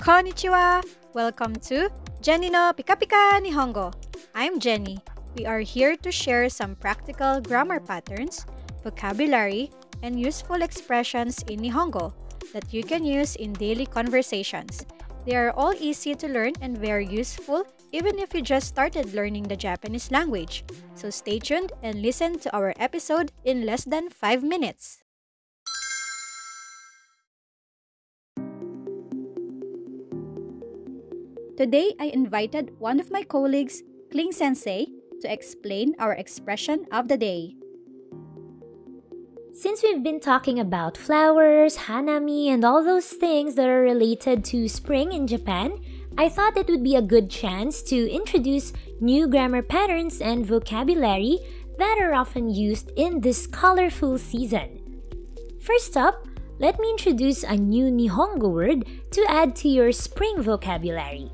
Konnichiwa! Welcome to Jenni no Pika Pika Nihongo. I'm Jenni. We are here to share some practical grammar patterns, vocabulary, and useful expressions in Nihongo that you can use in daily conversations. They are all easy to learn and very useful even if you just started learning the Japanese language. So stay tuned and listen to our episode in less than 5 minutes. Today, I invited one of my colleagues, Kling Sensei, to explain our expression of the day. Since we've been talking about flowers, hanami, and all those things that are related to spring in Japan, I thought it would be a good chance to introduce new grammar patterns and vocabulary that are often used in this colorful season. First up, let me introduce a new Nihongo word to add to your spring vocabulary.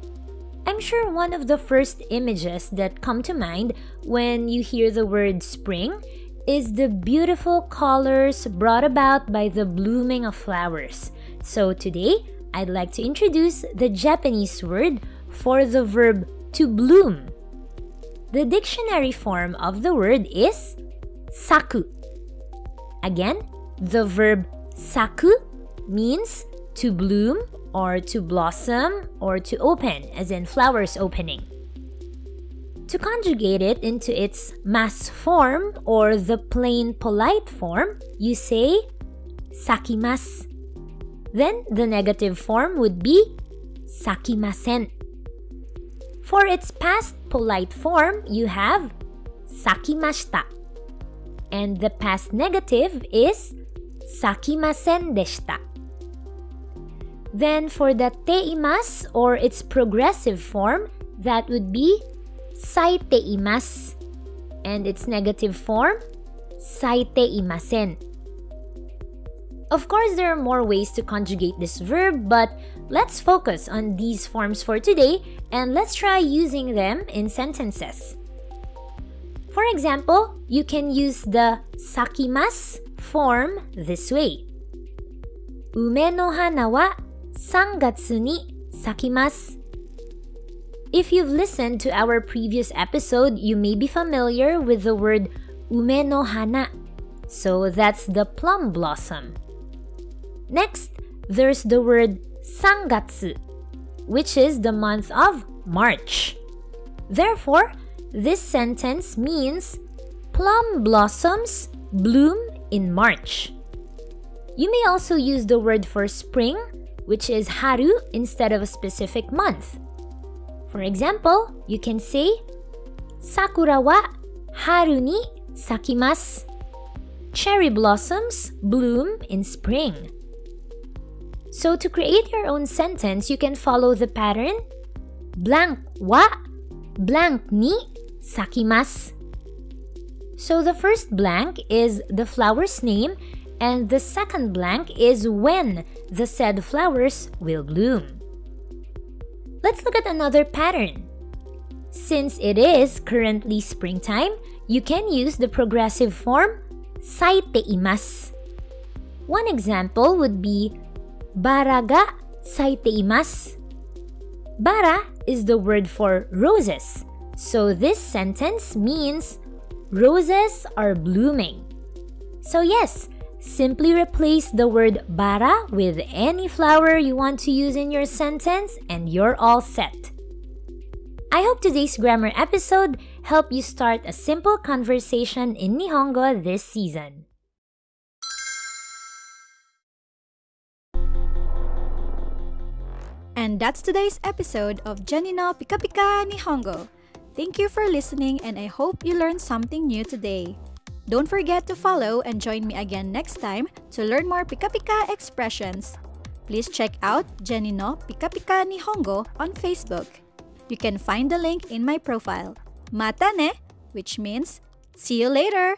I'm sure one of the first images that come to mind when you hear the word spring is the beautiful colors brought about by the blooming of flowers. So today, I'd like to introduce the Japanese word for the verb to bloom. The dictionary form of the word is saku. Again, the verb saku means to bloom or to blossom or to open, as in flowers opening. To conjugate it into its mas form or the plain polite form, you say sakimasu. Then the negative form would be sakimasen. For its past polite form, you have sakimashita. And the past negative is sakimasen deshita. Then for the teimas or its progressive form, that would be saiteimas. And its negative form, saiteimasen. Of course, there are more ways to conjugate this verb, but let's focus on these forms for today and let's try using them in sentences. For example, you can use the sakimas form this way. Ume no hana wa 3月に咲きます。If you've listened to our previous episode, you may be familiar with the word ume no hana. So that's the plum blossom. Next, there's the word sangatsu, which is the month of March. Therefore, this sentence means plum blossoms bloom in March. You may also use the word for spring which is haru instead of a specific month. For example, you can say Sakura wa haru ni sakimasu. Cherry blossoms bloom in spring. So to create your own sentence, you can follow the pattern blank wa blank ni sakimasu. So the first blank is the flower's name and the second blank is when the said flowers will bloom. Let's look at another pattern. Since it is currently springtime, you can use the progressive form saiteimasu. One example would be bara ga saiteimasu. Bara is the word for roses. So this sentence means roses are blooming. So yes, Simply replace the word bara with any flower you want to use in your sentence and you're all set. I hope today's grammar episode helped you start a simple conversation in Nihongo this season. And that's today's episode of Jenni no Pika Pika Nihongo. Thank you for listening and I hope you learned something new today. Don't forget to follow and join me again next time to learn more Pika Pika expressions. Please check out Jenni no Pika Pika Nihongo on Facebook. You can find the link in my profile. Mata ne, which means see you later.